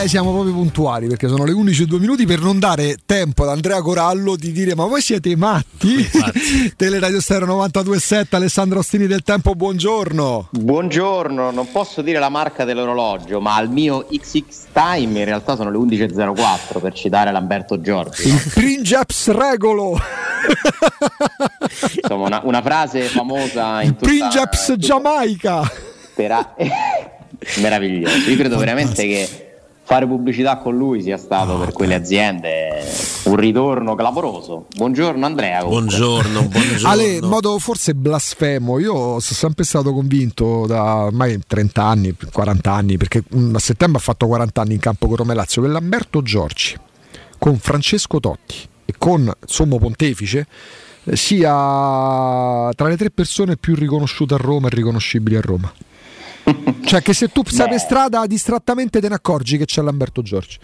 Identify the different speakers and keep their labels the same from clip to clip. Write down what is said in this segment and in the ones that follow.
Speaker 1: Eh, siamo proprio puntuali perché sono le 11 e 2 minuti per non dare tempo ad Andrea Corallo di dire ma voi siete matti? Teleradio Stereo 92.7 Alessandro Ostini del Tempo, buongiorno.
Speaker 2: Buongiorno, non posso dire la marca dell'orologio, ma al mio XX Time in realtà sono le 11.04 per citare Lamberto Giorgi.
Speaker 1: Il Princeps Regolo.
Speaker 2: Insomma, una, una, frase famosa in
Speaker 1: tutta, Princeps tutta... Giamaica.
Speaker 2: Per... Meraviglioso. Io credo veramente che fare pubblicità con lui sia stato oh, per quelle aziende un ritorno clamoroso. Buongiorno Andrea.
Speaker 3: Buongiorno, buongiorno.
Speaker 1: Ale, in modo forse blasfemo, io sono sempre stato convinto da ormai 30 anni, 40 anni, perché mm, a settembre ha fatto 40 anni in campo con Romelazzo, che Lamberto Giorgi con Francesco Totti e con Sommo Pontefice eh, sia tra le tre persone più riconosciute a Roma e riconoscibili a Roma cioè che se tu sei per strada distrattamente te ne accorgi che c'è Lamberto Giorgi.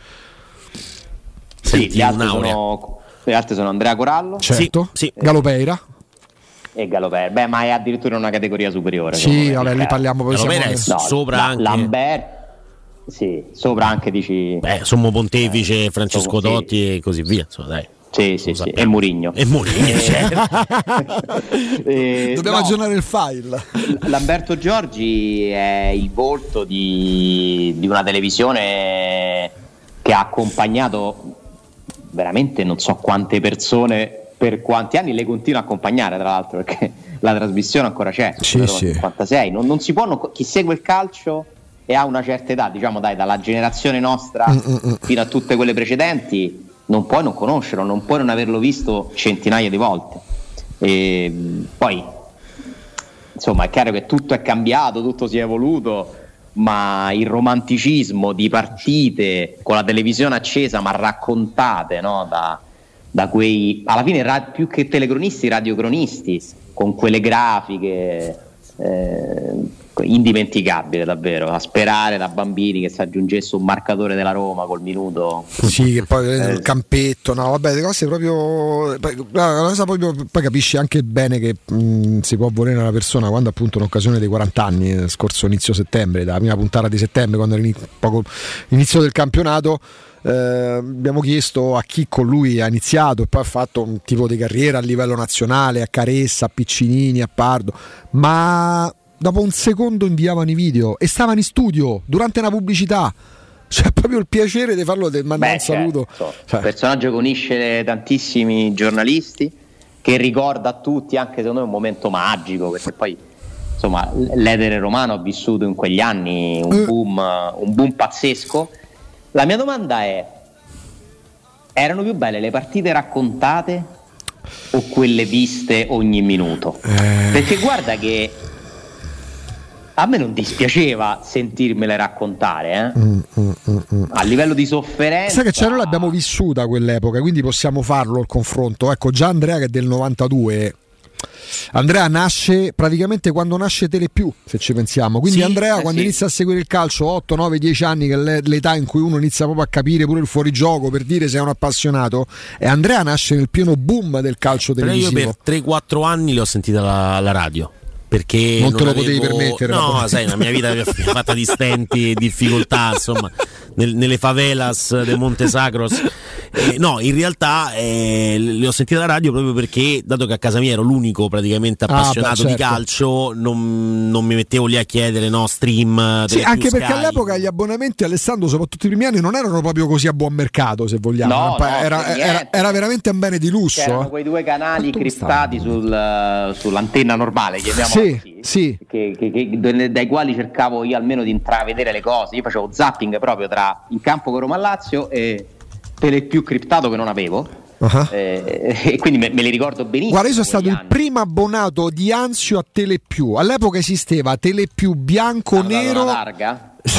Speaker 2: Sì, gli altri, sono, gli altri, sono, Andrea Corallo,
Speaker 1: certo, sì, sì. Galopeira
Speaker 2: e Galopeira. Beh, ma è addirittura una categoria superiore.
Speaker 1: Sì, vabbè, lì parliamo
Speaker 3: poi Galopeira è no, sopra la, anche
Speaker 2: Lambert sì, sopra anche dici
Speaker 3: Beh, Sommo Pontefice, eh, Francesco Totti sì. e così via, insomma, dai.
Speaker 2: Sì, sì, sì, e Murigno.
Speaker 3: E Murigno, certo.
Speaker 1: eh, Dobbiamo no, aggiornare il file.
Speaker 2: Lamberto Giorgi è il volto di, di una televisione che ha accompagnato veramente non so quante persone per quanti anni le continua a accompagnare tra l'altro perché la trasmissione ancora c'è
Speaker 1: sì, sì.
Speaker 2: 56 non, non, si può non, chi segue il calcio e ha una certa età diciamo dai dalla generazione nostra Mm-mm. fino a tutte quelle precedenti non puoi non conoscerlo, non puoi non averlo visto centinaia di volte. E poi, insomma, è chiaro che tutto è cambiato, tutto si è evoluto, ma il romanticismo di partite con la televisione accesa, ma raccontate no? da, da, quei, alla fine, ra- più che telecronisti, radiocronisti, con quelle grafiche. Eh, indimenticabile davvero a sperare da bambini che si aggiungesse un marcatore della Roma col minuto.
Speaker 1: Sì che poi eh, il campetto no vabbè le cose proprio la cosa proprio poi capisci anche bene che mh, si può volere una persona quando appunto un'occasione dei 40 anni eh, scorso inizio settembre dalla prima puntata di settembre quando era poco inizio del campionato eh, abbiamo chiesto a chi con lui ha iniziato e poi ha fatto un tipo di carriera a livello nazionale a Caressa, a Piccinini, a Pardo ma dopo un secondo inviavano i video e stavano in studio durante una pubblicità. C'è proprio il piacere di farlo, di mandare un certo. saluto.
Speaker 2: Certo. Cioè. personaggio che unisce tantissimi giornalisti, che ricorda a tutti anche secondo me un momento magico, perché poi insomma l'Edere Romano ha vissuto in quegli anni un eh. boom, un boom pazzesco. La mia domanda è, erano più belle le partite raccontate o quelle viste ogni minuto? Eh. Perché guarda che a me non dispiaceva sentirmele raccontare, eh? mm, mm, mm, mm. a livello di sofferenza.
Speaker 1: Sai che c'è, noi l'abbiamo vissuta quell'epoca, quindi possiamo farlo il confronto. Ecco, già Andrea che è del 92. Andrea nasce praticamente quando nasce Telepiù, se ci pensiamo. Quindi sì, Andrea, eh quando sì. inizia a seguire il calcio, 8, 9, 10 anni, che è l'età in cui uno inizia proprio a capire pure il fuorigioco per dire se è un appassionato, e Andrea nasce nel pieno boom del calcio televisivo.
Speaker 3: Però io per 3-4 anni le ho sentite alla radio perché
Speaker 1: non, non te lo
Speaker 3: avevo...
Speaker 1: potevi permettere.
Speaker 3: No, sai, la mia vita è fatta di stenti e difficoltà, insomma, nel, nelle favelas del Monte Sacros. Eh, no, in realtà eh, le ho sentite alla radio proprio perché, dato che a casa mia ero l'unico praticamente appassionato ah, beh, certo. di calcio, non, non, mi mettevo lì a chiedere no, stream.
Speaker 1: Sì, anche perché Sky. all'epoca gli abbonamenti, Alessandro, soprattutto i primi anni, non erano proprio così a buon mercato, se vogliamo.
Speaker 2: No, no,
Speaker 1: era, era, era, veramente un bene di lusso.
Speaker 2: C'erano quei due canali criptati sul, sull'antenna normale, chiamiamo
Speaker 1: sì, così, sì.
Speaker 2: Che, che, che, dai quali cercavo io almeno di intravedere le cose. Io facevo zapping proprio tra in campo con Roma Lazio e più criptato che non avevo. Uh-huh. Eh, e quindi me, me, li ricordo benissimo.
Speaker 1: Guarda, io sono stato anni. il primo abbonato di Anzio a Telepiù. All'epoca esisteva Telepiù bianco, Hanno nero.
Speaker 2: larga?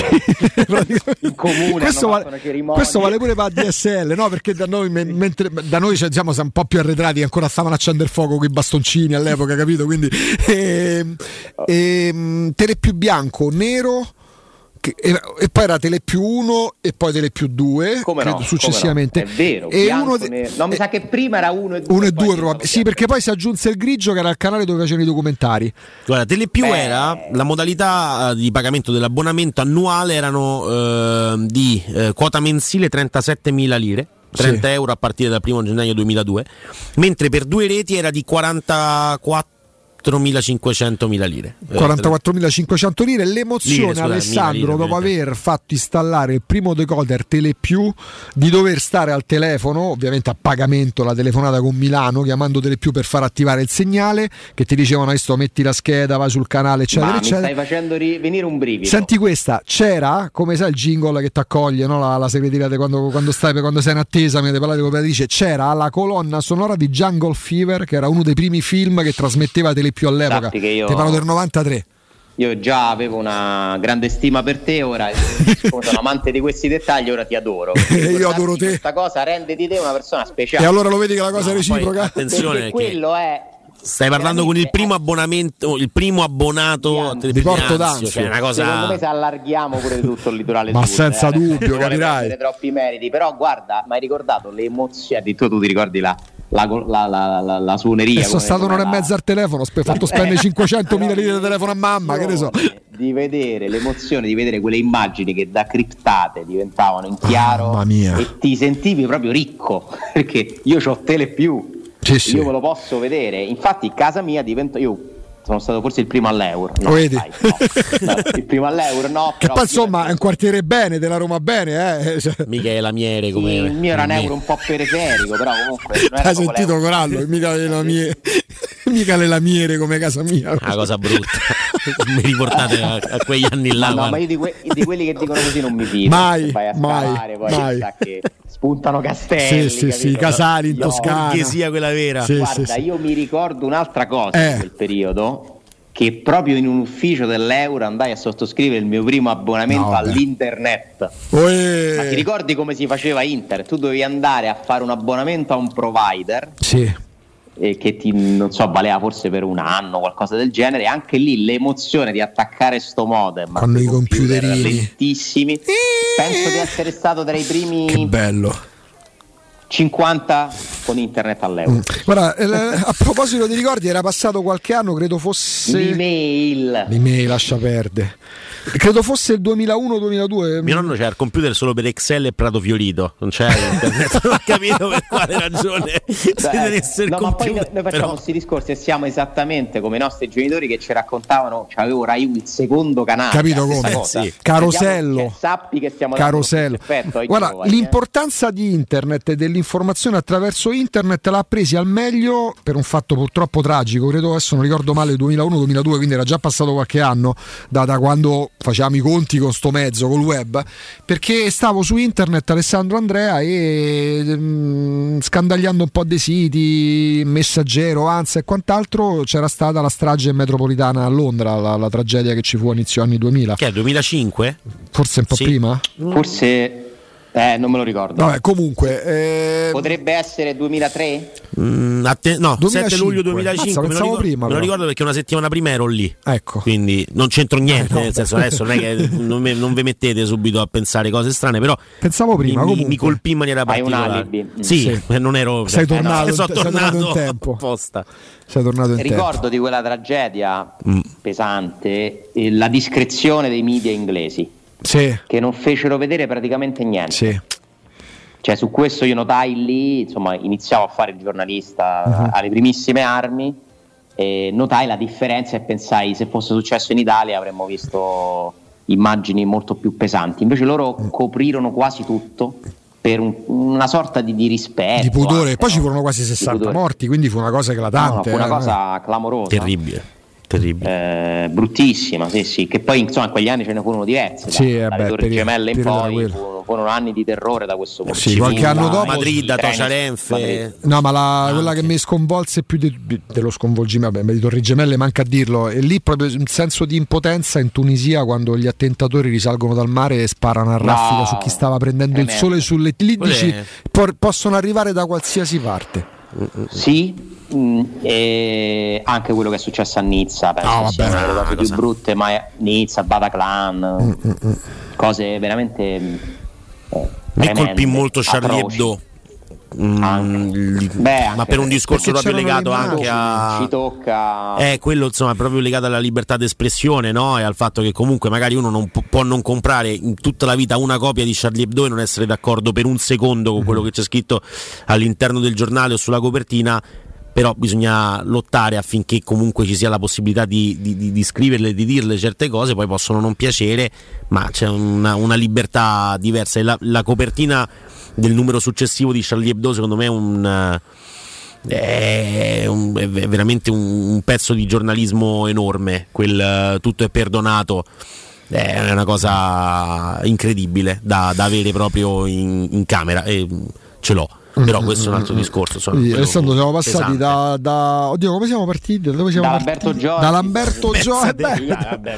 Speaker 1: in comune questo vale, questo vale, pure per la DSL no? perché da noi, mentre, da noi cioè, diciamo, siamo un po' più arretrati ancora stavano a accendere fuoco con i bastoncini all'epoca capito quindi e, e, tele più bianco nero e, e, poi era Tele più 1 e poi Tele più 2
Speaker 2: come no,
Speaker 1: successivamente.
Speaker 2: No. È vero. E uno de- non mi sa che prima era 1 e 2.
Speaker 1: 1 e 2 probabilmente. Sì, perché poi si aggiunse il grigio che era il canale dove facevano i documentari.
Speaker 3: Guarda, Tele più Beh. era la modalità eh, di pagamento dell'abbonamento annuale erano eh, di eh, quota mensile 37.000 lire. 30 sì. euro a partire dal 1 gennaio 2002, mentre per due reti era di 44 44.500 lire.
Speaker 1: 44.500 lire. L'emozione, lire, Alessandro, lire, dopo aver fatto installare il primo decoder Telepiù, di dover stare al telefono, ovviamente a pagamento la telefonata con Milano, chiamando Telepiù per far attivare il segnale, che ti dicevano adesso metti la scheda, vai sul canale, eccetera,
Speaker 2: Ma
Speaker 1: eccetera.
Speaker 2: Mi stai facendo ri- venire un brivido.
Speaker 1: Senti questa, c'era, come sai il jingle che ti accoglie, no? la, la segreteria quando, quando, stai, quando sei in attesa, mi avete parlato di cooperatrice, c'era la colonna sonora di Jungle Fever, che era uno dei primi film che trasmetteva Telepiù più all'epoca. Ti parlo del 93.
Speaker 2: Io già avevo una grande stima per te, ora sono amante di questi dettagli, ora ti adoro.
Speaker 1: io adoro te.
Speaker 2: Questa cosa rende di te una persona speciale.
Speaker 1: E allora lo vedi che la cosa no, è reciproca? Poi,
Speaker 3: attenzione,
Speaker 2: quello è
Speaker 3: Stai parlando con il primo abbonamento, il primo abbonato
Speaker 1: di, di Porto d'Anzio.
Speaker 2: Cioè una cosa... Secondo me se allarghiamo pure tutto il litorale
Speaker 1: Ma
Speaker 2: sud,
Speaker 1: senza
Speaker 2: eh,
Speaker 1: dubbio, capirai.
Speaker 2: troppi meriti, però guarda, mi hai ricordato le emozioni, addirittura tu ti ricordi la, la, la, la, la suoneria.
Speaker 1: sono stato un'ora e mezza al telefono, ho fatto spendere 500 mila lire di telefono a mamma, che ne so.
Speaker 2: Di vedere l'emozione di vedere quelle immagini che da criptate diventavano in chiaro e ti sentivi proprio ricco perché io ho tele più sì, sì. Io me lo posso vedere. Infatti, casa mia diventa. Io sono stato forse il primo all'euro. No, dai, no. no, il primo all'euro, no.
Speaker 1: Che poi insomma è un quartiere bene della Roma bene, eh. Cioè.
Speaker 3: Michele Lamiere come. Sì,
Speaker 2: il mio era un euro un po' periferico, però comunque.
Speaker 1: Hai sentito Corallo? Michele Lamiere. Michele Lamiere come casa mia.
Speaker 3: Una cosa brutta. mi riportate a, a, quegli anni là.
Speaker 2: No, no ma io di, que- di, quelli che dicono così non mi fido.
Speaker 1: Mai, mai, scalare, poi mai.
Speaker 2: Che spuntano castelli.
Speaker 1: Sì, sì, sì, casali in Toscana.
Speaker 3: Che sia quella vera.
Speaker 2: Sì, Guarda, sì, io mi ricordo un'altra cosa eh. di quel periodo che proprio in un ufficio dell'Euro andai a sottoscrivere il mio primo abbonamento no, all'internet.
Speaker 1: Uè.
Speaker 2: Ma ti ricordi come si faceva internet? Tu dovevi andare a fare un abbonamento a un provider.
Speaker 1: Sì.
Speaker 2: Eh, che ti, non so, valeva forse per un anno, qualcosa del genere. E anche lì l'emozione di attaccare sto modem
Speaker 1: con i computerini
Speaker 2: lentissimi. Penso di essere stato tra i primi.
Speaker 1: Che bello
Speaker 2: 50 con internet all'euro. Mm.
Speaker 1: Guarda, eh, a proposito di ricordi, era passato qualche anno, credo fosse.
Speaker 2: L'email.
Speaker 1: L'email, lascia perdere. Credo fosse il 2001-2002.
Speaker 3: Mio nonno c'era il computer solo per Excel e Prato Fiorito, non c'era internet, non ho capito per quale ragione Beh, si no,
Speaker 2: ma poi noi, facciamo questi discorsi e siamo esattamente come i nostri genitori che ci raccontavano, cioè avevo Rai il secondo canale.
Speaker 1: Capito come? Eh, sì. Carosello.
Speaker 2: Cioè, sappi che stiamo
Speaker 1: Carosello. Guarda, giovani, eh. l'importanza eh. di internet e dell'informazione attraverso internet l'ha presi al meglio per un fatto purtroppo tragico, credo adesso non ricordo male 2001-2002, quindi era già passato qualche anno da, da quando facevamo i conti con sto mezzo, col web, perché stavo su internet Alessandro Andrea e mh, mm, scandagliando un po' dei siti, Messaggero, Anza e quant'altro, c'era stata la strage metropolitana a Londra, la, la tragedia che ci fu a inizio anni 2000.
Speaker 3: Che è 2005?
Speaker 1: Forse un po'
Speaker 3: sì.
Speaker 1: prima?
Speaker 2: Forse eh, non me lo ricordo.
Speaker 1: Vabbè, comunque. Eh...
Speaker 2: Potrebbe essere 2003?
Speaker 3: Mm, atten- no, 2005. 7 luglio 2005.
Speaker 1: Mazza, me, lo ricordo,
Speaker 3: prima, me lo ricordo perché una settimana prima ero lì.
Speaker 1: Ecco.
Speaker 3: Quindi non c'entro niente. Eh, no, nel senso, adesso non è che non, me, non vi mettete subito a pensare cose strane, però.
Speaker 1: Pensavo prima.
Speaker 3: Mi, mi colpì in maniera particolare.
Speaker 2: Hai un alibi. Mm.
Speaker 3: Sì, sì, eh, non ero.
Speaker 1: Sei tornato,
Speaker 3: eh, no,
Speaker 1: sono tornato in tempo.
Speaker 3: Apposta.
Speaker 1: Sei tornato in
Speaker 2: Ricordo
Speaker 1: tempo.
Speaker 2: di quella tragedia mm. pesante eh, la discrezione dei media inglesi.
Speaker 1: Sì.
Speaker 2: Che non fecero vedere praticamente niente.
Speaker 1: Sì
Speaker 2: cioè, su questo io notai lì, insomma, iniziavo a fare il giornalista uh-huh. alle primissime armi e notai la differenza e pensai se fosse successo in Italia avremmo visto immagini molto più pesanti. Invece loro mm. coprirono quasi tutto per un, una sorta di, di, rispetto.
Speaker 1: Di pudore. Anche, Poi no? ci furono quasi 60 morti, quindi fu una cosa eclatante. No, no,
Speaker 2: fu una eh, cosa clamorosa.
Speaker 3: Terribile. Terribile.
Speaker 2: Eh, bruttissima, sì, sì. Che poi insomma in quegli anni ce ne furono diverse.
Speaker 1: Sì,
Speaker 2: da,
Speaker 1: eh dalle
Speaker 2: Torri Gemelle in poi furono, furono, anni di terrore da questo punto
Speaker 1: di vista. Sì, qualche anno dopo.
Speaker 3: Madrid, a Tociarenfe.
Speaker 1: No, ma la, quella che mi sconvolse più di, dello sconvolgimento, vabbè, di Torri Gemelle manca a dirlo, è lì proprio un senso di impotenza in Tunisia quando gli attentatori risalgono dal mare e sparano a raffica no, su chi stava prendendo il sole sulle lì dici, possono arrivare da qualsiasi parte
Speaker 2: Sì, mh, mm, e anche quello che è successo a Nizza, penso
Speaker 1: oh,
Speaker 2: sia
Speaker 1: una
Speaker 2: delle cose più brutte, ma Nizza, Bataclan, mm, cose veramente...
Speaker 3: Eh, Mi colpì molto Charlie Hebdo Mm, Beh, ma per un discorso proprio legato anche a
Speaker 2: ci tocca
Speaker 3: eh, quello insomma è proprio legato alla libertà d'espressione no? e al fatto che comunque magari uno non può, non comprare in tutta la vita una copia di Charlie Hebdo e non essere d'accordo per un secondo con quello mhm. che c'è scritto all'interno del giornale o sulla copertina però bisogna lottare affinché comunque ci sia la possibilità di, di, di, di scriverle, di dirle certe cose, poi possono non piacere, ma c'è una, una libertà diversa. E la, la copertina del numero successivo di Charlie Hebdo secondo me è un... È, un, è veramente un, pezzo di giornalismo enorme, quel tutto è perdonato, è una cosa incredibile da, da avere proprio in, in camera e ce l'ho però questo è un altro discorso. Insomma,
Speaker 1: sì, Alessandro, siamo passati da, da, Oddio, come siamo partiti? Da dove siamo
Speaker 2: da Lamberto Giorgi.
Speaker 1: Da Lamberto Giorgi.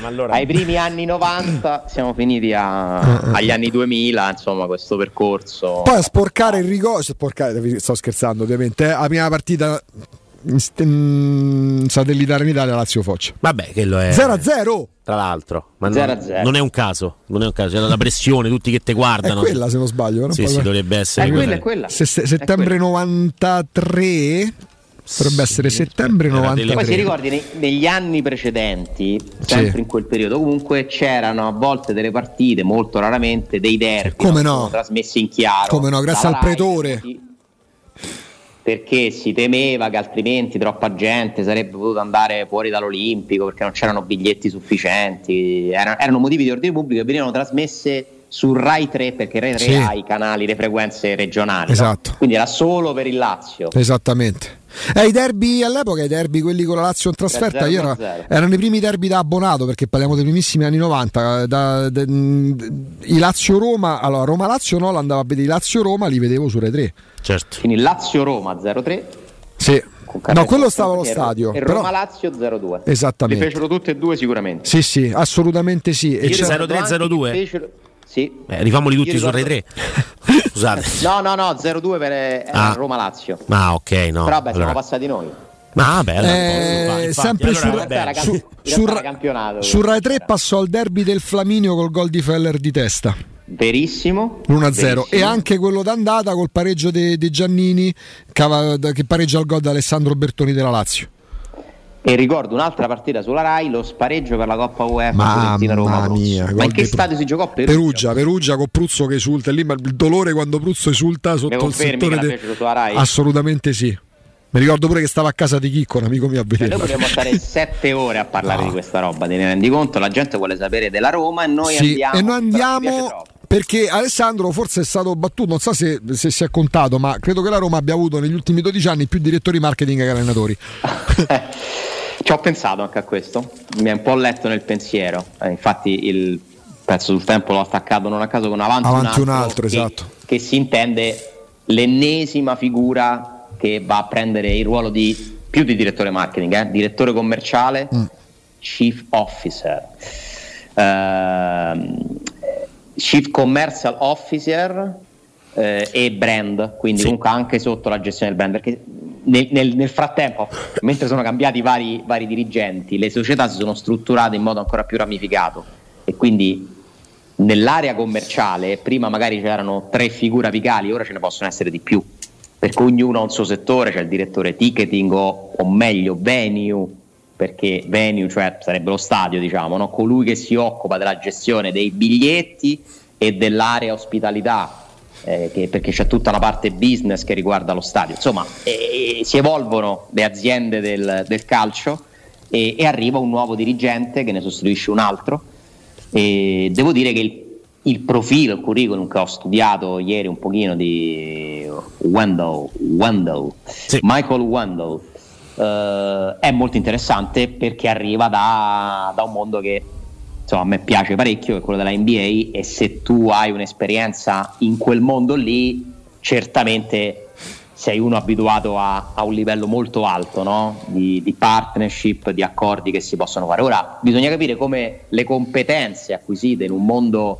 Speaker 2: allora... Ai primi anni 90 siamo finiti a, eh, eh, agli anni 2000, insomma, questo percorso.
Speaker 1: Poi a sporcare il ricordo, sporcare, sto scherzando ovviamente, eh, la prima partita satellitare in Italia Lazio Foccia.
Speaker 3: Vabbè, quello è
Speaker 1: 0 a 0.
Speaker 3: Tra l'altro, ma non, non, è un caso, non è un caso, c'è la pressione, tutti che ti guardano.
Speaker 1: È quella se non sbaglio, non
Speaker 3: sì, sì, dovrebbe essere.
Speaker 2: È quella, è quella.
Speaker 1: Se, se, settembre è quella. 93 Potrebbe essere settembre 93.
Speaker 2: Poi si ricordi nei, negli anni precedenti, sempre sì. in quel periodo, comunque c'erano a volte delle partite, molto raramente, dei derby
Speaker 1: Come no?
Speaker 2: trasmessi in chiaro.
Speaker 1: Come no, grazie al pretore.
Speaker 2: Rai, perché si temeva che altrimenti troppa gente sarebbe potuta andare fuori dall'Olimpico perché non c'erano biglietti sufficienti, erano, erano motivi di ordine pubblico che venivano trasmesse su Rai 3 perché Rai 3 sì. ha i canali, le frequenze regionali,
Speaker 1: esatto.
Speaker 2: no? quindi era solo per il Lazio.
Speaker 1: Esattamente. Eh, I derby all'epoca, i derby quelli con la Lazio in trasferta, 0, era, 0. erano i primi derby da abbonato perché parliamo dei primissimi anni 90. Da, da, I Lazio-Roma, allora Roma-Lazio no, l'andavo a vedere i Lazio-Roma, li vedevo su Rai 3.
Speaker 3: Certo.
Speaker 2: Quindi Lazio-Roma 0-3.
Speaker 1: Sì. No, quello stava allo stadio.
Speaker 2: E Roma Lazio 0-2.
Speaker 1: Esattamente.
Speaker 2: Li fecero tutte e due sicuramente.
Speaker 1: Sì, sì, assolutamente sì.
Speaker 3: E 0-3-0-2.
Speaker 2: Sì.
Speaker 3: Eh, rifamoli tutti ricordo... su Rai 3. Scusate.
Speaker 2: No, no, no, 0-2 per eh, ah. Roma Lazio.
Speaker 3: Ah, ok, no.
Speaker 2: Però vabbè, allora... siamo passati noi.
Speaker 3: Ah, beh,
Speaker 1: eh, sempre allora, su, su, su,
Speaker 2: campionato,
Speaker 1: su Rai 3 passò il derby del Flaminio col gol di Feller di testa.
Speaker 2: Verissimo.
Speaker 1: 1-0 e anche quello d'andata col pareggio di Giannini che pareggia il gol da Alessandro Bertoni della Lazio.
Speaker 2: E ricordo un'altra partita sulla Rai, lo spareggio per la Coppa UEFA Roma
Speaker 1: mia,
Speaker 2: Ma in che stadio si giocò?
Speaker 1: Perugia. Perugia, Perugia con Pruzzo che esulta lì, ma il dolore quando Pruzzo esulta sotto il settore de... Assolutamente sì. Mi ricordo pure che stava a casa di Chicco, un amico mio a vedere.
Speaker 2: Noi potremmo stare sette ore a parlare no. di questa roba, te ne rendi conto? La gente vuole sapere della Roma e noi
Speaker 1: sì,
Speaker 2: andiamo.
Speaker 1: E noi andiamo perché Alessandro forse è stato battuto, non so se, se, si è contato, ma credo che la Roma abbia avuto negli ultimi 12 anni più direttori marketing che allenatori.
Speaker 2: Ci ho pensato anche a questo, mi è un po' letto nel pensiero, eh, infatti il pezzo sul tempo l'ho attaccato non a caso con avanti,
Speaker 1: avanti
Speaker 2: un altro,
Speaker 1: un altro
Speaker 2: che,
Speaker 1: esatto.
Speaker 2: che si intende l'ennesima figura che va a prendere il ruolo di più di direttore marketing, eh? direttore commerciale, mm. chief officer, uh, chief commercial officer eh, e brand, quindi sì. comunque anche sotto la gestione del brand, perché nel, nel, nel frattempo, mentre sono cambiati vari, vari dirigenti, le società si sono strutturate in modo ancora più ramificato e quindi nell'area commerciale prima magari c'erano tre figure apicali, ora ce ne possono essere di più, perché ognuno ha un suo settore, c'è il direttore ticketing o, o meglio venue, perché venue cioè sarebbe lo stadio, diciamo, no? colui che si occupa della gestione dei biglietti e dell'area ospitalità eh, che, perché c'è tutta una parte business che riguarda lo stadio. Insomma, eh, si evolvono le aziende del, del calcio e, e, arriva un nuovo dirigente che ne sostituisce un altro. E devo dire che il, il profilo, il curriculum che ho studiato ieri un pochino di Wendell, Wendell sì. Michael Wendell, eh, è molto interessante perché arriva da, da un mondo che insomma, a me piace parecchio, è quello della NBA e se tu hai un'esperienza in quel mondo lì, certamente sei uno abituato a, a un livello molto alto no? di, di, partnership, di accordi che si possono fare. Ora bisogna capire come le competenze acquisite in un mondo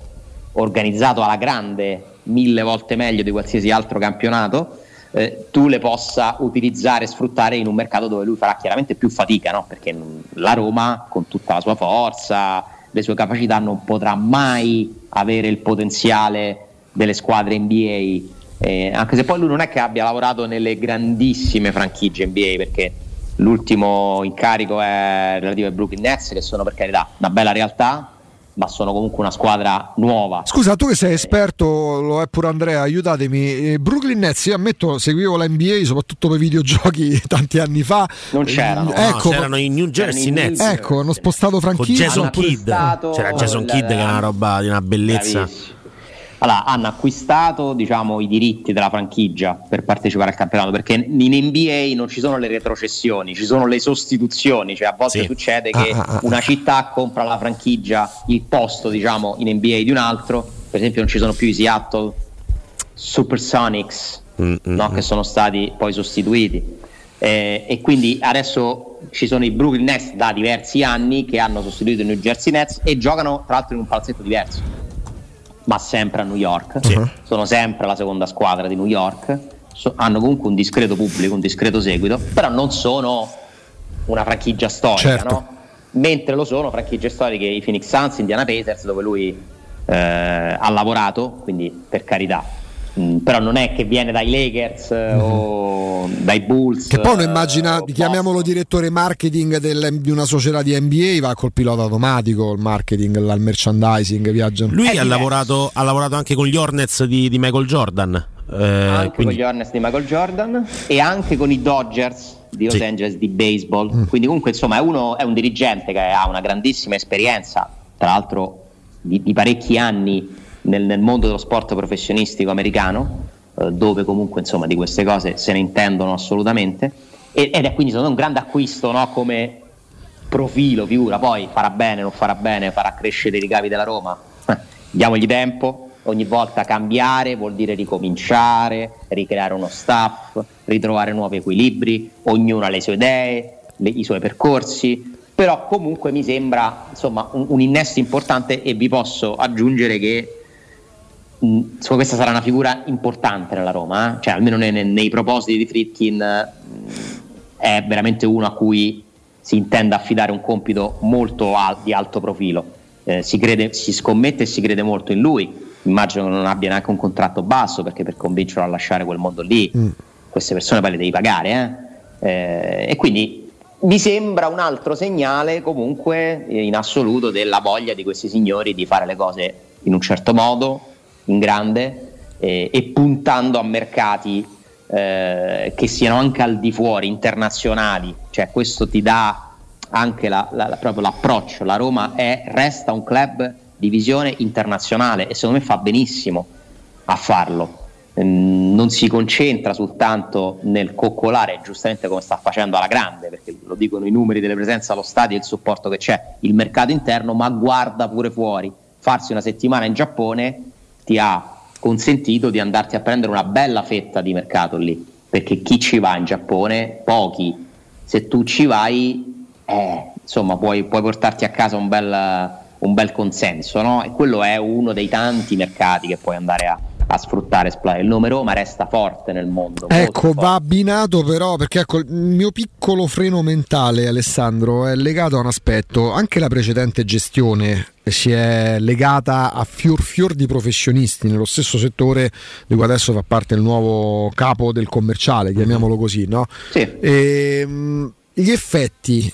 Speaker 2: organizzato alla grande, mille volte meglio di qualsiasi altro campionato, eh, tu le possa utilizzare e sfruttare in un mercato dove lui farà chiaramente più fatica, no? perché la Roma con tutta la sua forza, le sue capacità non potrà mai avere il potenziale delle squadre NBA, eh, anche se poi lui non è che abbia lavorato nelle grandissime franchigie NBA, perché l'ultimo incarico è relativo ai Brooklyn Nets, che sono per carità una bella realtà, ma sono comunque una squadra nuova.
Speaker 1: Scusa, tu che sei esperto, lo è pure Andrea, aiutatemi. Eh, Brooklyn Nets, io ammetto, seguivo la NBA soprattutto per videogiochi tanti anni fa.
Speaker 2: Non c'erano,
Speaker 3: eh, ecco, no, c'erano i New Jersey Nets.
Speaker 1: Ecco, hanno spostato franchigia.
Speaker 3: Jason Kidd. C'era Jason Kidd che è una roba di una bellezza.
Speaker 2: Bravissimo allora, hanno acquistato diciamo, i diritti della franchigia per partecipare al campionato perché in NBA non ci sono le retrocessioni, ci sono le sostituzioni, cioè a volte sì. succede che ah, ah, ah. una città compra la franchigia, il posto diciamo, in NBA di un altro, per esempio non ci sono più i Seattle Supersonics mm, mm, no, mm. che sono stati poi sostituiti eh, e quindi adesso ci sono i Brooklyn Nets da diversi anni che hanno sostituito i New Jersey Nets e giocano tra l'altro in un palazzetto diverso ma sempre a New York. Sì. Sono sempre la seconda squadra di New York. So, hanno comunque un discreto pubblico, un discreto seguito, però non sono una franchigia storica, certo. no? mentre lo sono franchigie storiche i Phoenix Suns, Indiana Pacers, dove lui eh, ha lavorato, quindi per carità. Mm, però non è che viene dai Lakers mm-hmm. o dai Bulls.
Speaker 1: Che poi uno immagina, chiamiamolo direttore marketing del, di una società di NBA, va col pilota automatico, il marketing, il merchandising, viaggiano.
Speaker 3: Lui ha lavorato, ha lavorato, anche con gli Hornets di, di Michael Jordan.
Speaker 2: Eh, anche quindi... con gli Hornets di Michael Jordan e anche con i Dodgers di Los sì. Angeles di baseball. Mm. Quindi comunque insomma è, uno, è un dirigente che ha una grandissima esperienza, tra l'altro di, di parecchi anni nel, nel mondo dello sport professionistico americano, eh, dove comunque insomma di queste cose se ne intendono assolutamente, ed è quindi un grande acquisto no? come profilo, figura, poi farà bene, non farà bene, farà crescere i ricavi della Roma, diamogli tempo, ogni volta cambiare vuol dire ricominciare, ricreare uno staff, ritrovare nuovi equilibri, ognuno ha le sue idee, le, i suoi percorsi, però comunque mi sembra insomma, un, un, innesto importante e vi posso aggiungere che mh, questa sarà una figura importante nella Roma, eh? cioè almeno nei, nei, propositi di Fritkin mh, è veramente uno a cui si intende affidare un compito molto al- di alto profilo. Eh, si, crede, si scommette e si crede molto in lui. Immagino che non abbia neanche un contratto basso perché per convincerlo a lasciare quel mondo lì, mm. queste persone poi le devi pagare. Eh? Eh, e quindi mi sembra un altro segnale comunque in assoluto della voglia di questi signori di fare le cose in un certo modo, in grande eh, e puntando a mercati eh, che siano anche al di fuori, internazionali, cioè questo ti dà anche la, la, proprio l'approccio, la Roma è, resta un club di visione internazionale e secondo me fa benissimo a farlo, ehm, non si concentra soltanto nel coccolare, giustamente come sta facendo alla grande, perché lo dicono i numeri delle presenze allo stadio e il supporto che c'è, il mercato interno, ma guarda pure fuori, farsi una settimana in Giappone ti ha consentito di andarti a prendere una bella fetta di mercato lì, perché chi ci va in Giappone, pochi, se tu ci vai, eh, insomma, puoi, puoi, portarti a casa un bel, un bel consenso, no? E quello è uno dei tanti mercati che puoi andare a, a sfruttare, esplorare. Il nome Roma resta forte nel mondo.
Speaker 1: Ecco, va abbinato però perché ecco, il mio piccolo freno mentale, Alessandro, è legato a un aspetto, anche la precedente gestione si è legata a fior fior di professionisti nello stesso settore di cui adesso fa parte il nuovo capo del commerciale, chiamiamolo così, no?
Speaker 2: Sì.
Speaker 1: E, ehm, gli effetti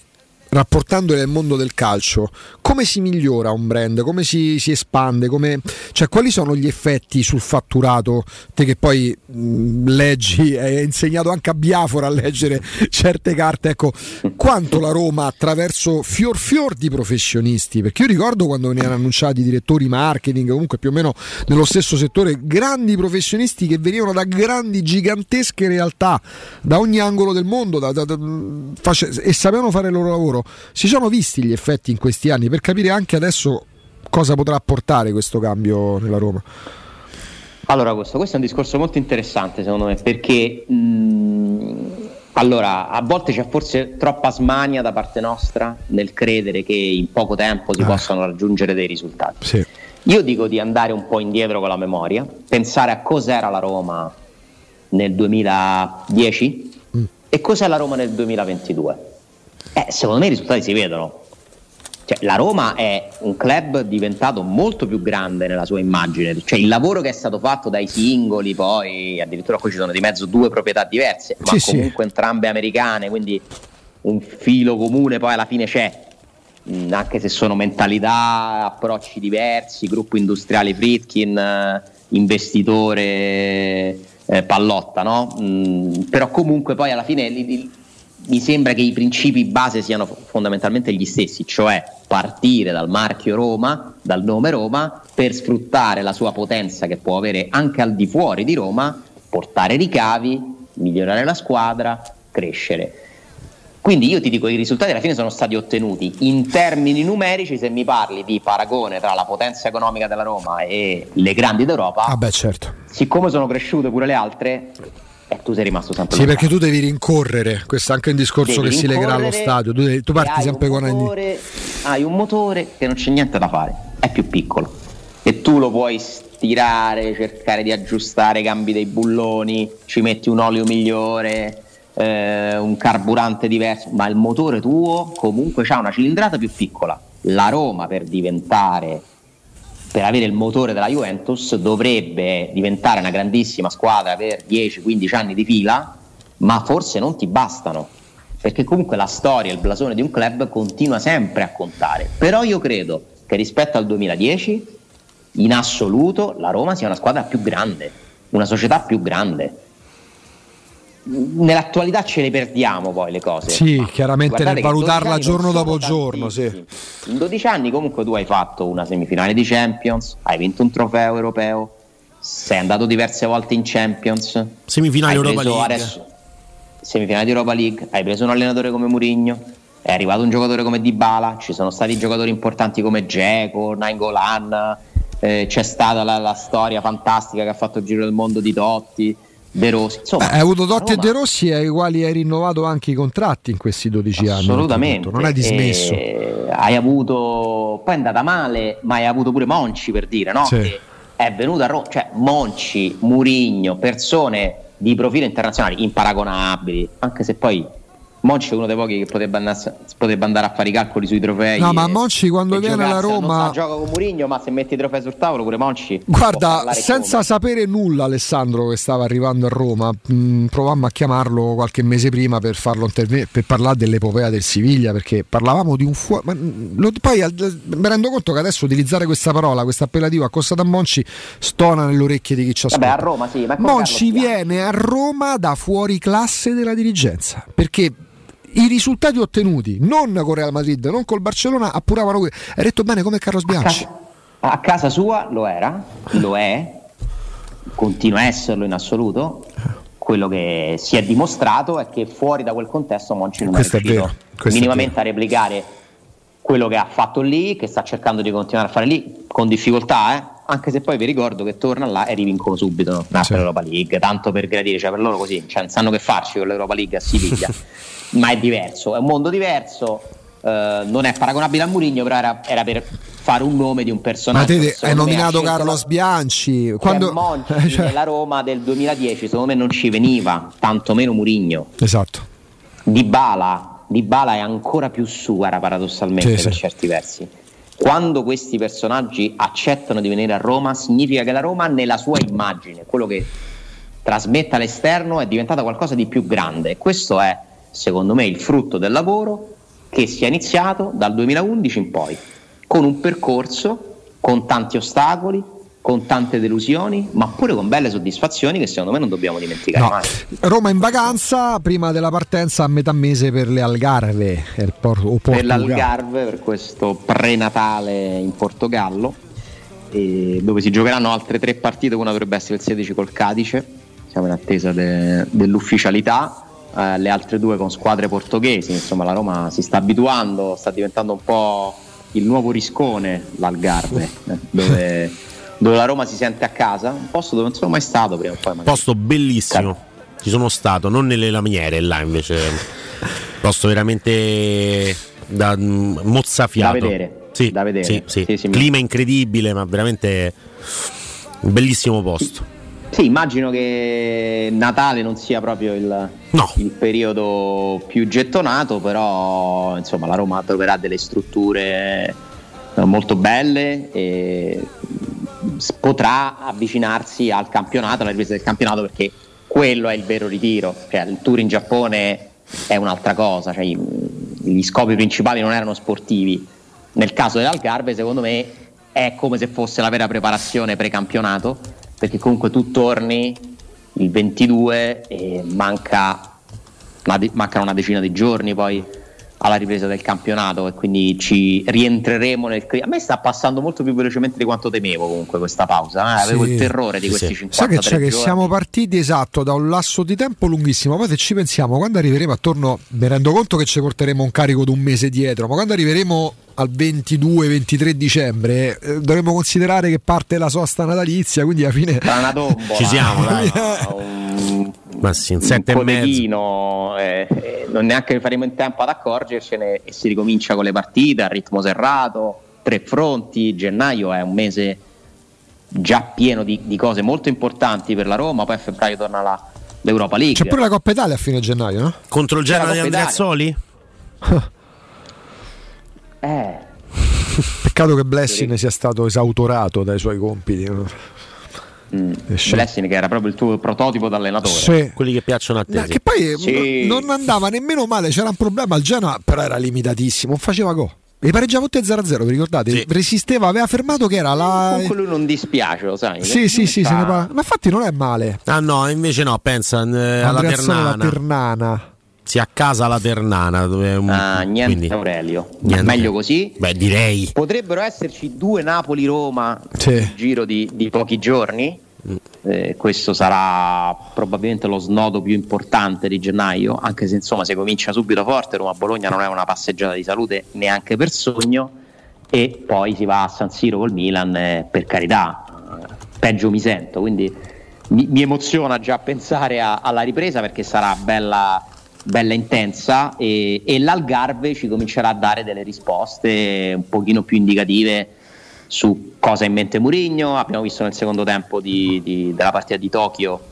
Speaker 1: rapportandoli al mondo del calcio, come si migliora un brand, come si, si espande, come, cioè, quali sono gli effetti sul fatturato? Te che poi mh, leggi, hai insegnato anche a Biafora a leggere certe carte, ecco, quanto la Roma attraverso fior fior di professionisti, perché io ricordo quando venivano annunciati direttori marketing, comunque più o meno nello stesso settore, grandi professionisti che venivano da grandi, gigantesche realtà, da ogni angolo del mondo, da, da, da, face, e sapevano fare il loro lavoro si sono visti gli effetti in questi anni per capire anche adesso cosa potrà portare questo cambio nella Roma.
Speaker 2: Allora, questo, questo è un discorso molto interessante secondo me perché mh, allora, a volte c'è forse troppa smania da parte nostra nel credere che in poco tempo si ah. possano raggiungere dei risultati.
Speaker 1: Sì.
Speaker 2: Io dico di andare un po' indietro con la memoria, pensare a cos'era la Roma nel 2010 mm. e cos'è la Roma nel 2022? Eh, secondo me i risultati si vedono. Cioè, la Roma è un club diventato molto più grande nella sua immagine, cioè il lavoro che è stato fatto dai singoli, poi addirittura qui ci sono di mezzo due proprietà diverse, sì, ma comunque sì. entrambe americane, quindi un filo comune poi alla fine c'è, mm, anche se sono mentalità, approcci diversi, gruppo industriale Fritkin, eh, investitore eh, Pallotta, no? Mm, però comunque poi alla fine mi sembra che i principi base siano fondamentalmente gli stessi, cioè partire dal marchio Roma, dal nome Roma, per sfruttare la sua potenza che può avere anche al di fuori di Roma, portare ricavi, migliorare la squadra, crescere. Quindi io ti dico, i risultati alla fine sono stati ottenuti in termini numerici, se mi parli di paragone tra la potenza economica della Roma e le grandi d'Europa,
Speaker 1: ah beh, certo.
Speaker 2: siccome sono cresciute pure le altre, eh, tu sei rimasto sempre
Speaker 1: Sì, perché tu devi rincorrere, questo è anche un discorso devi che si legherà allo stadio, tu, devi, tu parti sempre con
Speaker 2: motore, Hai un motore che non c'è niente da fare, è più piccolo. E tu lo puoi stirare, cercare di aggiustare i cambi dei bulloni, ci metti un olio migliore, eh, un carburante diverso, ma il motore tuo comunque ha una cilindrata più piccola. La Roma per diventare per avere il motore della Juventus dovrebbe diventare una grandissima squadra per 10-15 anni di fila, ma forse non ti bastano, perché comunque la storia, il blasone di un club continua sempre a contare. Però io credo che rispetto al 2010, in assoluto, la Roma sia una squadra più grande, una società più grande nell'attualità ce le perdiamo poi le cose.
Speaker 1: Sì, chiaramente nel valutarla giorno dopo giorno. Sì.
Speaker 2: In 12 anni comunque tu hai fatto una semifinale di Champions, hai vinto un trofeo europeo, sei andato diverse volte in Champions.
Speaker 3: Semifinale Europa League. Adesso,
Speaker 2: semifinale di Europa League, hai preso un allenatore come Mourinho, è arrivato un giocatore come Dybala, ci sono stati giocatori importanti come Dzeko, Nainggolan, eh, c'è stata la, la storia fantastica che ha fatto il giro del mondo di Totti De Rossi. Insomma,
Speaker 1: hai avuto Dotti e De Rossi ai quali hai rinnovato anche i contratti in questi 12
Speaker 2: anni. Assolutamente.
Speaker 1: Non hai dismesso.
Speaker 2: Eh, hai avuto, poi è andata male, ma hai avuto pure Monci per dire, no? Sì. Che è venuto a Roma, cioè Monci, Murigno, persone di profilo internazionale imparagonabili, anche se poi Monci è uno dei pochi che potrebbe andare, potrebbe andare, a fare i calcoli sui trofei.
Speaker 1: No, ma Monci quando viene alla Roma.
Speaker 2: Non gioca con Murigno, ma se metti i trofei sul tavolo, pure Monci.
Speaker 1: Guarda, senza come. sapere nulla, Alessandro, che stava arrivando a Roma, mh, mm, provammo a chiamarlo qualche mese prima per farlo intervenire, per parlare dell'epopea del Siviglia, perché parlavamo di un fuoco. Mm, poi mi rendo conto che adesso utilizzare questa parola, questo appellativo accostato a Monci, stona nelle orecchie di chi ci ascolta.
Speaker 2: Vabbè, a Roma sì. Ma
Speaker 1: Monci viene a Roma da fuori classe della dirigenza, perché i risultati ottenuti non con Real Madrid, non col Barcellona, appuravano qui. Hai detto bene come Carlos Bianchi.
Speaker 2: A casa, a casa sua lo era, lo è, continua a esserlo in assoluto. Quello che si è dimostrato è che fuori da quel contesto Monci non Questo è riuscito è minimamente a replicare quello che ha fatto lì, che sta cercando di continuare a fare lì, con difficoltà, eh? Anche se poi vi ricordo che torna là e rivincono subito no? sì. per l'Europa League, tanto per gradire, cioè per loro così, cioè, non sanno che farci con l'Europa League a Siviglia. ma è diverso, è un mondo diverso. Uh, non è paragonabile a Murigno, però era, era, per fare un nome di un personaggio.
Speaker 1: Ma te hai nominato Carlos Bianchi
Speaker 2: quando Monchi cioè... nella Roma del 2010, secondo me non ci veniva, tantomeno Murigno.
Speaker 1: Esatto.
Speaker 2: Di Bala, Di Bala è ancora più sua, paradossalmente sì, per sì. certi versi. Quando questi personaggi accettano di venire a Roma, significa che la Roma, nella sua immagine, quello che trasmette all'esterno, è diventata qualcosa di più grande. Questo è secondo me, il frutto del lavoro che si è iniziato dal 2011 in poi, con un percorso con tanti ostacoli, con tante delusioni, ma pure con belle soddisfazioni che secondo me non dobbiamo dimenticare no. mai.
Speaker 1: Roma in vacanza prima della partenza a metà mese per le Algarve,
Speaker 2: por- per l'Algarve, per questo prenatale in Portogallo, dove si giocheranno altre tre partite, una dovrebbe essere il 16 col Cadice, siamo in attesa de- dell'ufficialità eh, le altre due con squadre portoghesi, insomma la Roma si sta abituando, sta diventando un po' il nuovo riscone, l'Algarve, eh, dove, dove, la Roma si sente a casa, un posto dove non sono mai stato prima o poi.
Speaker 3: Un posto bellissimo, ci sono stato, non nelle lamiere là invece, posto veramente da mm, mozzafiato.
Speaker 2: Da vedere. Sì, da vedere.
Speaker 3: Sì, sì. Sì, Clima incredibile, ma veramente un bellissimo posto.
Speaker 2: Sì, Sì, immagino che Natale non sia proprio il, no. il, periodo più gettonato, però insomma la Roma troverà delle strutture eh, molto belle e potrà avvicinarsi al campionato, alla ripresa del campionato perché quello è il vero ritiro, cioè, il tour in Giappone è un'altra cosa, cioè, gli scopi principali non erano sportivi. Nel caso dell'Algarve secondo me è come se fosse la vera preparazione pre-campionato, perché comunque tu torni il 22 e manca una, mancano una decina di giorni poi alla ripresa del campionato e quindi ci rientreremo nel a me sta passando molto più velocemente di quanto temevo comunque questa pausa eh? avevo sì, il terrore di questi sì. 50
Speaker 1: sai che c'è giorni. che siamo partiti esatto da un lasso di tempo lunghissimo poi se ci pensiamo quando arriveremo attorno mi rendo conto che ci porteremo un carico di un mese dietro ma quando arriveremo al 22-23 dicembre eh, dovremmo considerare che parte la sosta natalizia quindi alla fine
Speaker 3: ci siamo dai. un, ma sì, un,
Speaker 2: un codechino eh, eh, non neanche faremo in tempo ad accorgercene e si ricomincia con le partite a ritmo serrato tre fronti gennaio è un mese già pieno di, di cose molto importanti per la Roma poi a febbraio torna la, l'Europa League
Speaker 1: c'è pure la Coppa Italia a fine gennaio no?
Speaker 3: contro il Genoa di Andreazzoli?
Speaker 1: Eh. Peccato che Blessing sia stato esautorato dai suoi compiti.
Speaker 2: Mm. Blessing che era proprio il tuo prototipo d'allenatore
Speaker 3: sì. quelli che piacciono a te no,
Speaker 1: che poi sì. non andava nemmeno male c'era un problema il Genoa però era limitatissimo non faceva go e pareggiava tutte 0-0, vi ricordate? Sì. Resisteva, aveva fermato che era la.
Speaker 2: Comunque lui non dispiace, lo sai.
Speaker 1: Sì, sì, sì, fa... ma infatti non è male.
Speaker 3: Ah no, invece no, pensa eh, alla Ternana.
Speaker 1: Ternana
Speaker 3: si a casa la Ternana. Dove
Speaker 2: ah, niente Quindi, Aurelio. Niente. Meglio così?
Speaker 3: Beh, direi.
Speaker 2: Potrebbero esserci due Napoli-Roma sì. nel giro di, di pochi giorni. Mm. Eh, questo sarà probabilmente lo snodo più importante di gennaio, anche se insomma se comincia subito forte, Roma-Bologna non è una passeggiata di salute neanche per sogno e poi si va a San Siro col Milan, eh, per carità, peggio mi sento, quindi mi, mi emoziona già pensare a, alla ripresa perché sarà bella bella intensa e, e l'Algarve ci comincerà a dare delle risposte un pochino più indicative su cosa ha in mente Murigno. Abbiamo visto nel secondo tempo di, di, della partita di Tokyo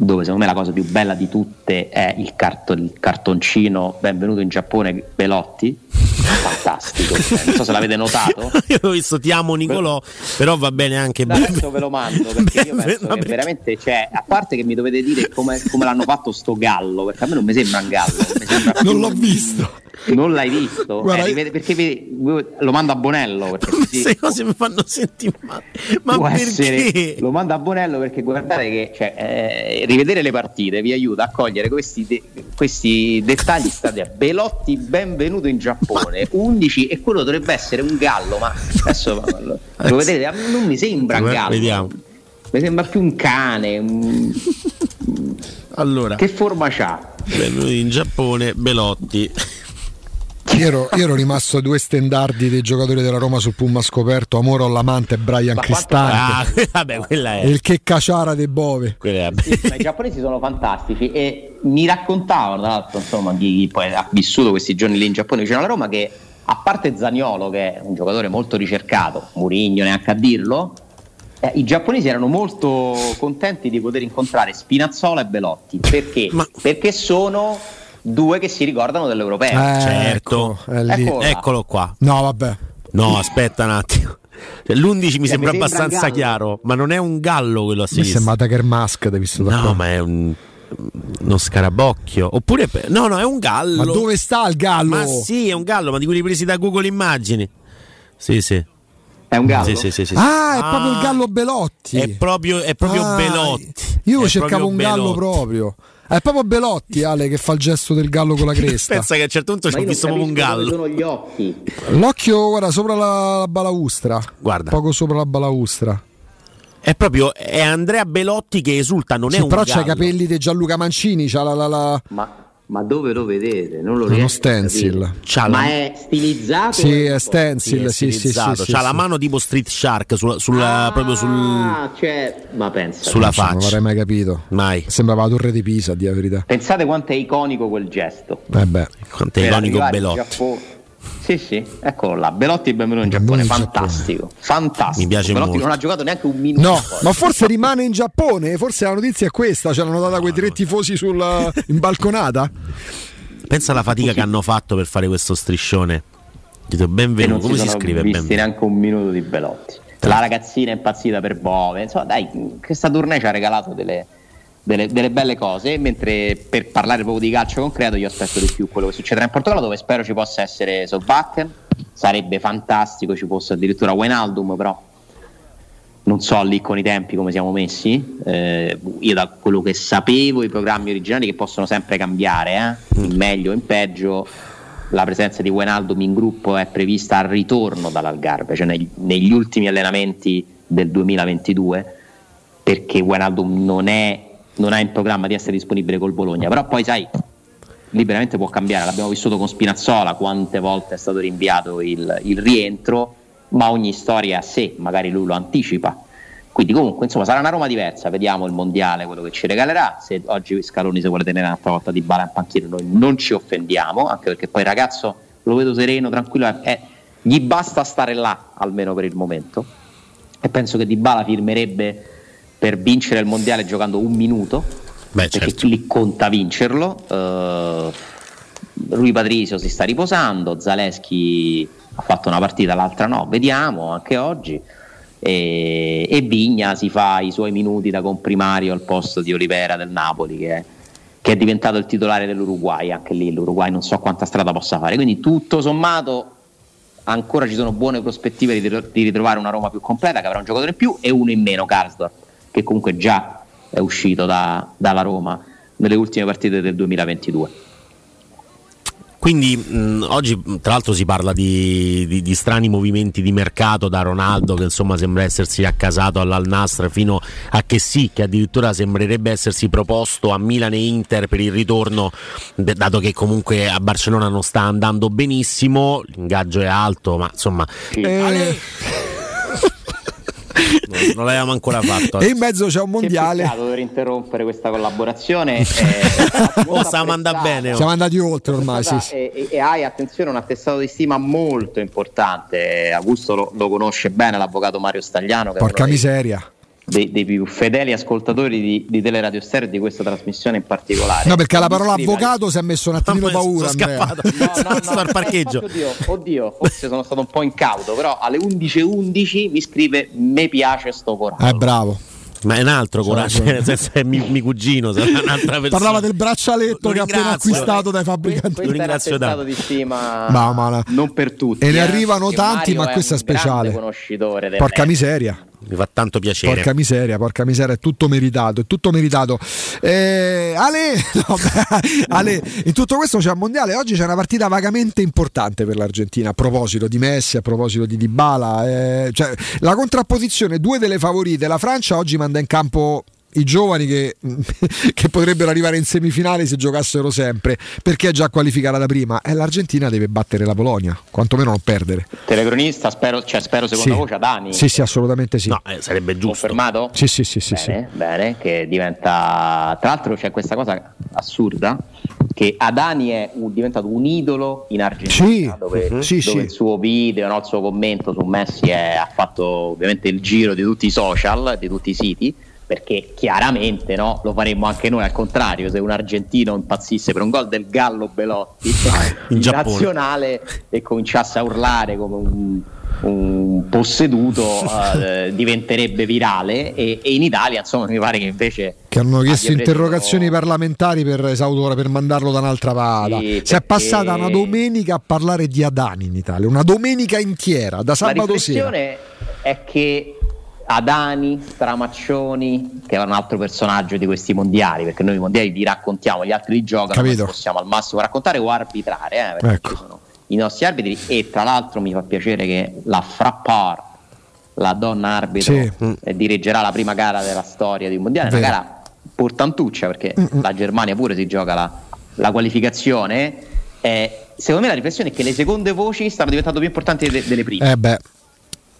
Speaker 2: dove secondo me la cosa più bella di tutte è il, carto, il cartoncino benvenuto in Giappone Belotti fantastico non so se l'avete notato
Speaker 3: io ho visto ti amo Nicolò però va bene anche
Speaker 2: da adesso ve lo mando perché io penso che veramente cioè, a parte che mi dovete dire come, come, l'hanno fatto sto gallo perché a me non mi sembra un gallo
Speaker 1: non l'ho visto
Speaker 2: non l'hai visto? Guarda, eh, rivede, perché vedi, lo mando a Bonello.
Speaker 3: Queste cose mi fanno sentire male. Ma perché? Essere,
Speaker 2: lo mando a Bonello perché guardate che cioè, eh, rivedere le partite vi aiuta a cogliere questi, de- questi dettagli. State Belotti, benvenuto in Giappone. 11 e quello dovrebbe essere un gallo, ma adesso lo vedete, non mi sembra un gallo. Vediamo. Mi sembra più un cane. Un...
Speaker 3: Allora,
Speaker 2: che forma c'ha?
Speaker 3: Benvenuto in Giappone, Belotti.
Speaker 1: Io ero, io ero, rimasto a due stendardi dei giocatori della Roma sul Puma scoperto Amore Allamante e Brian Ma Cristante
Speaker 3: ah, vabbè, quella è.
Speaker 1: il che caciara dei Bove.
Speaker 2: Sì, i giapponesi sono fantastici e mi raccontavano tra l'altro insomma chi poi ha vissuto questi giorni lì in Giappone vicino alla Roma che a parte Zaniolo che è un giocatore molto ricercato Murigno neanche a dirlo eh, i giapponesi erano molto contenti di poter incontrare Spinazzola e Belotti. Perché? Ma... perché sono due che si ricordano dell'europeo.
Speaker 3: Eh, certo, ecco, eccolo qua.
Speaker 1: No, vabbè.
Speaker 3: No, aspetta un attimo. Cioè, L'11 mi eh, sembra abbastanza chiaro, ma non è un gallo quello a sinistra.
Speaker 1: Mi sembra Tiger Mask, devi
Speaker 3: No, ma è un uno scarabocchio oppure no no è un gallo
Speaker 1: ma dove sta il gallo?
Speaker 3: ma sì è un gallo ma di quelli presi da Google Immagini sì sì
Speaker 2: è un gallo?
Speaker 3: Sì, sì, sì, sì.
Speaker 1: Ah, è proprio il gallo Belotti.
Speaker 3: È proprio, è proprio ah, Belotti.
Speaker 1: Io cercavo un gallo Belotti. proprio. È proprio Belotti, Ale, che fa il gesto del gallo con la cresta.
Speaker 3: Pensa che a un certo punto ci ho visto proprio un gallo.
Speaker 2: sono gli occhi?
Speaker 1: L'occhio, guarda, sopra la, la balaustra. Guarda. Poco sopra la balaustra.
Speaker 3: È proprio è Andrea Belotti che esulta, non sì, è un
Speaker 1: però
Speaker 3: gallo.
Speaker 1: c'ha i capelli di Gianluca Mancini, c'ha la, la, la...
Speaker 2: Ma ma dove lo vedete? Non lo
Speaker 1: è uno stencil.
Speaker 2: Ma la... è stilizzato?
Speaker 1: Sì, è stencil. Sì, sì, sì, sì,
Speaker 3: C'ha la mano tipo Street Shark sulla, sulla ah, proprio sul.
Speaker 2: Cioè, ma pensa.
Speaker 3: Sulla faccia. Non
Speaker 1: l'avrei mai capito.
Speaker 3: Mai.
Speaker 1: Sembrava la torre di Pisa, di la verità.
Speaker 2: Pensate quanto è iconico quel gesto.
Speaker 1: Eh beh.
Speaker 3: Quanto è iconico Belotti.
Speaker 2: Sì, sì, eccolo là. Belotti benvenuto in Giappone, fantastico. Fantastico.
Speaker 3: Mi piace
Speaker 2: Belotti
Speaker 3: molto.
Speaker 2: non ha giocato neanche un minuto.
Speaker 1: No, ma forse rimane in Giappone, forse la notizia è questa, ce l'hanno data quei tre tifosi sulla, in balconata.
Speaker 3: Pensa alla fatica che hanno fatto per fare questo striscione. Dite benvenuto, come si,
Speaker 2: sono
Speaker 3: scrive?
Speaker 2: visti
Speaker 3: Benvenuto.
Speaker 2: neanche un minuto di Belotti. La ragazzina è impazzita per Bove. Insomma, dai, questa tournée ci ha regalato delle, delle, delle belle cose. Mentre per parlare proprio di calcio concreto, io aspetto di più quello che succederà in Portogallo, dove spero ci possa essere Solbakken. Sarebbe fantastico, ci fosse addirittura Wijnaldum, però non so lì con i tempi come siamo messi. Eh, io da quello che sapevo, i programmi originali che possono sempre cambiare, eh? in meglio o in peggio. La presenza di Wijnaldum in gruppo è prevista al ritorno dall'Algarve, cioè negli, negli ultimi allenamenti del 2022, perché Wijnaldum non, è, non ha in programma di essere disponibile col Bologna. Però poi sai, liberamente può cambiare. L'abbiamo vissuto con Spinazzola, quante volte è stato rinviato il, il rientro, ma ogni storia è a sé, magari lui lo anticipa. Quindi comunque insomma sarà una Roma diversa, vediamo il mondiale, quello che ci regalerà. Se oggi Scaloni si vuole tenere un'altra volta di bala in panchina, noi non ci offendiamo, anche perché poi ragazzo lo vedo sereno, tranquillo, è- gli basta stare là almeno per il momento. E penso che Di Bala firmerebbe per vincere il mondiale giocando un minuto,
Speaker 3: Beh,
Speaker 2: perché
Speaker 3: certo.
Speaker 2: lì conta vincerlo. Eh, Rui Patrizio si sta riposando, Zaleschi ha fatto una partita, l'altra no, vediamo anche oggi. E, e Vigna si fa i suoi minuti da comprimario al posto di Olivera del Napoli, che è, che è diventato il titolare dell'Uruguay. Anche lì l'Uruguay non so quanta strada possa fare. Quindi tutto sommato ancora ci sono buone prospettive di, ritro- di ritrovare una Roma più completa che avrà un giocatore in più e uno in meno, Karsdorp, che comunque già è uscito da- dalla Roma nelle ultime partite del 2022.
Speaker 3: Quindi mh, oggi tra l'altro si parla di, di- di strani movimenti di mercato da Ronaldo che insomma sembra essersi accasato all'Al Nasr fino a che sì, che addirittura sembrerebbe essersi proposto a Milan e Inter per il ritorno, d- dato che comunque a Barcellona non sta andando benissimo, l'ingaggio è alto, ma insomma
Speaker 1: Eh,
Speaker 3: non, non l'avevamo ancora fatto.
Speaker 1: e in mezzo c'è un mondiale.
Speaker 2: Che peccato dover interrompere questa collaborazione. eh,
Speaker 3: Oh, stiamo andando bene, oh.
Speaker 1: Siamo andati oltre ormai, sì, sì.
Speaker 2: E, e- hai attenzione un attestato di stima molto importante. Augusto lo, lo conosce bene, l'avvocato Mario Stagliano, che è
Speaker 1: Porca
Speaker 2: uno dei-
Speaker 1: miseria.
Speaker 2: Dei, dei più fedeli ascoltatori di, di Teleradio Stereo e di questa trasmissione in particolare.
Speaker 1: No, perché alla parola
Speaker 2: Mi
Speaker 1: avvocato si è messo un attimino
Speaker 3: Sono
Speaker 1: paura. Andrea.
Speaker 3: scappato.
Speaker 2: No, no, no,
Speaker 3: al parcheggio.
Speaker 2: Oddio, oddio, forse sono stato un po' incauto, però alle 11.11 mi scrive me piace sto coraggio.
Speaker 1: Eh, bravo.
Speaker 3: Ma è un altro coraggio, nel senso è mi, mi cugino, sarà un'altra persona.
Speaker 1: Parlava del braccialetto
Speaker 3: Lo
Speaker 1: che ha appena acquistato dai
Speaker 2: Que-
Speaker 1: fabbricanti.
Speaker 2: questo è un
Speaker 3: ringrazio tanto.
Speaker 2: di stima
Speaker 1: Ma- ma la-
Speaker 2: non per tutti.
Speaker 1: E ne
Speaker 2: eh,
Speaker 1: arrivano
Speaker 2: perché
Speaker 1: tanti,
Speaker 2: Mario
Speaker 1: ma questa è speciale. Porca miseria.
Speaker 3: Mi fa tanto piacere.
Speaker 1: Porca miseria, porca miseria, è tutto meritato, è tutto meritato. Eh, Ale, no, beh, Ale, in tutto questo c'è un mondiale. Oggi c'è una partita vagamente importante per l'Argentina. A proposito di Messi, a proposito di Dybala, eh, cioè, la contrapposizione, due delle favorite. La Francia oggi manda in campo i giovani che, che potrebbero arrivare in semifinale se giocassero sempre perché è già qualificata da prima e l'Argentina deve battere la Polonia quantomeno non perdere
Speaker 2: Telecronista, spero, cioè, spero secondo
Speaker 1: sì.
Speaker 2: voce a Dani.
Speaker 1: sì sì assolutamente sì
Speaker 3: No, eh, sarebbe giusto.
Speaker 2: Confermato?
Speaker 1: sì sì sì sì, sì.
Speaker 2: bene, bene, che diventa. Tra l'altro c'è questa cosa assurda che Adani è un- diventato un idolo in Argentina,
Speaker 1: Sì,
Speaker 2: dove.
Speaker 1: Sì,
Speaker 2: dove
Speaker 1: sì.
Speaker 2: il suo video, no, il suo commento su Messi è- ha fatto ovviamente il giro di tutti i social, di tutti i siti. Perché chiaramente no, lo faremmo anche noi al contrario, se un argentino impazzisse per un gol del Gallo Belotti
Speaker 3: In
Speaker 2: in nazionale e cominciasse a urlare come un, un posseduto eh, diventerebbe virale e, e in Italia insomma mi pare che invece
Speaker 1: che hanno chiesto
Speaker 2: abbia preso-
Speaker 1: interrogazioni parlamentari per esautora per mandarlo da un'altra parte.
Speaker 2: Sì,
Speaker 1: si è
Speaker 2: perché-
Speaker 1: passata una domenica a parlare di Adani in Italia, una domenica intera, da sabato sera.
Speaker 2: riflessione è che Adani, Stramaccioni, che è un altro personaggio di questi mondiali, perché noi i mondiali li raccontiamo, gli altri li giocano,
Speaker 1: Capito.
Speaker 2: noi possiamo al massimo raccontare o arbitrare, eh, perché
Speaker 1: Ecco.
Speaker 2: ci sono i nostri arbitri e tra l'altro mi fa piacere che la Frappart, la donna arbitro,
Speaker 1: Sì.
Speaker 2: eh, dirigerà la prima gara della storia di un mondiale, una
Speaker 1: Vero.
Speaker 2: gara portantuccia perché
Speaker 1: Mm-mm.
Speaker 2: la Germania pure si gioca la, la qualificazione. Eh, secondo me la riflessione è che le seconde voci stanno diventando più importanti de- delle prime.
Speaker 1: Eh beh,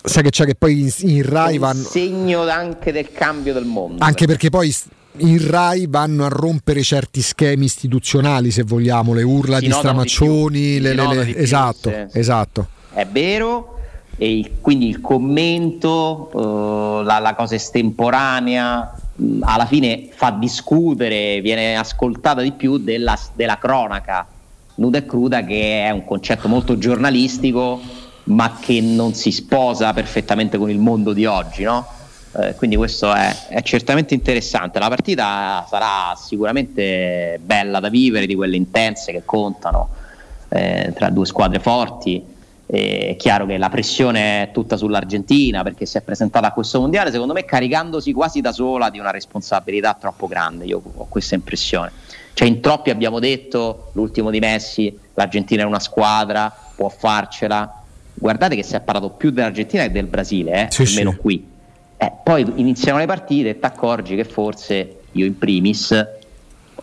Speaker 1: sai che c'è che poi in, in Rai
Speaker 2: un
Speaker 1: vanno...
Speaker 2: segno anche del cambio del mondo.
Speaker 1: Anche perché poi in Rai vanno a rompere certi schemi istituzionali, se vogliamo, le urla
Speaker 2: Si
Speaker 1: di
Speaker 2: di
Speaker 1: stramaccioni,
Speaker 2: più,
Speaker 1: le- le- le-
Speaker 2: di più,
Speaker 1: esatto,
Speaker 2: sì.
Speaker 1: esatto.
Speaker 2: È vero, e quindi il commento, eh, la, la cosa estemporanea, mh, alla fine fa discutere, viene ascoltata di più della, della cronaca nuda e cruda, che è un concetto molto giornalistico, ma che non si sposa perfettamente con il mondo di oggi, no? Eh, quindi questo è, è certamente interessante. La partita sarà sicuramente bella da vivere, di quelle intense che contano eh, tra due squadre forti. Eh, È chiaro che la pressione è tutta sull'Argentina perché si è presentata a questo mondiale, secondo me caricandosi quasi da sola di una responsabilità troppo grande. Io ho questa impressione. Cioè, in troppi abbiamo detto l'ultimo di Messi, l'Argentina è una squadra, può farcela. Guardate che si è parlato più dell'Argentina che del Brasile, eh,
Speaker 1: Sì,
Speaker 2: almeno
Speaker 1: sì.
Speaker 2: qui. Eh, poi iniziano le partite e ti accorgi che forse io in primis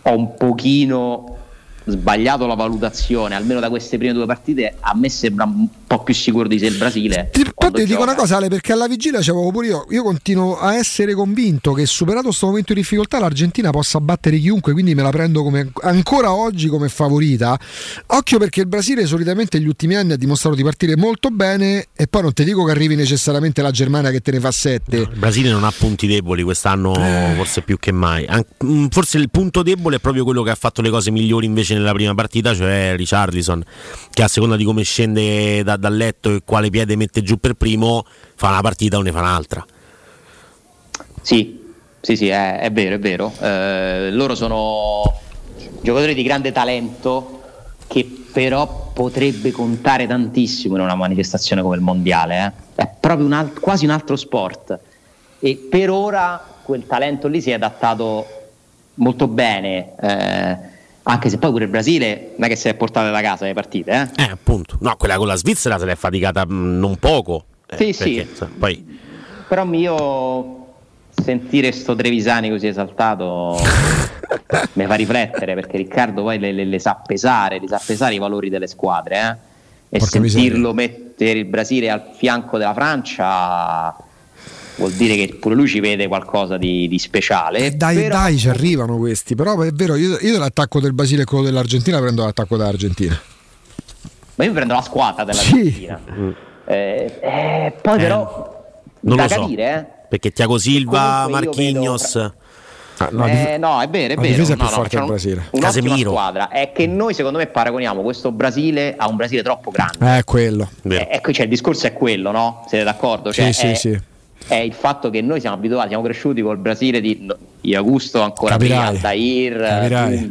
Speaker 2: ho un pochino sbagliato la valutazione, almeno da queste prime due partite, a me sembra un po' più sicuro di sé il Brasile.
Speaker 1: Ti, poi ti dico una cosa, Ale, perché alla vigilia c'avevo pure io. Io continuo a essere convinto che superato questo momento di difficoltà l'Argentina possa battere chiunque, quindi me la prendo come, ancora oggi come favorita. Occhio perché il Brasile solitamente negli ultimi anni ha dimostrato di partire molto bene e poi non ti dico che arrivi necessariamente la Germania che te ne fa sette.
Speaker 3: Il Brasile non ha punti deboli quest'anno, forse più che mai. An- mm, forse il punto debole è proprio quello che ha fatto le cose migliori invece nella prima partita, cioè Richardson, che a seconda di come scende da- dal letto e quale piede mette giù per primo, fa una partita o ne fa un'altra.
Speaker 2: Sì, sì, sì, è, è vero, è vero. Eh, loro sono giocatori di grande talento che però potrebbe contare tantissimo in una manifestazione come il mondiale. eh. È proprio un al- quasi un altro sport. E per ora quel talento lì si è adattato molto bene. eh, anche se poi pure il Brasile non è che si è portato da casa le partite, eh?
Speaker 3: Eh, appunto. No, quella con la Svizzera se l'è faticata mm, non poco. Eh,
Speaker 2: Sì, sì.
Speaker 3: perché, sai, poi
Speaker 2: Però io sentire sto Trevisani così esaltato mi fa riflettere perché Riccardo poi le, le- le sa pesare, le sa pesare i valori delle squadre eh? e
Speaker 1: Porca
Speaker 2: sentirlo mettere il Brasile al fianco della Francia vuol dire che pure lui ci vede qualcosa di, di speciale.
Speaker 1: E dai,
Speaker 2: Però-
Speaker 1: dai, ci arrivano questi. Però è vero, io, io l'attacco del Brasile e quello dell'Argentina prendo l'attacco dell'Argentina.
Speaker 2: Ma io prendo la squadra dell'Argentina. Eh, eh, poi però
Speaker 3: non
Speaker 2: da
Speaker 3: lo so.
Speaker 2: capire, eh?
Speaker 3: perché Tiago Silva,
Speaker 2: vedo-
Speaker 1: Ah, no,
Speaker 2: Eh, no, è vero, è vero.
Speaker 1: difesa è più
Speaker 2: no,
Speaker 1: forte
Speaker 2: un-
Speaker 1: Brasile.
Speaker 2: Un'ottima
Speaker 3: Casemiro.
Speaker 2: squadra. È che noi, secondo me, paragoniamo questo Brasile a un Brasile troppo grande.
Speaker 1: Eh, quello.
Speaker 2: Eh, ecco, cioè, il discorso è quello, no? Siete d'accordo? Cioè,
Speaker 1: Sì, sì,
Speaker 2: è,
Speaker 1: sì.
Speaker 2: È il fatto che noi siamo abituati, siamo cresciuti col Brasile di Augusto ancora
Speaker 1: Capirai.
Speaker 2: prima, Aldair,
Speaker 1: Capirai.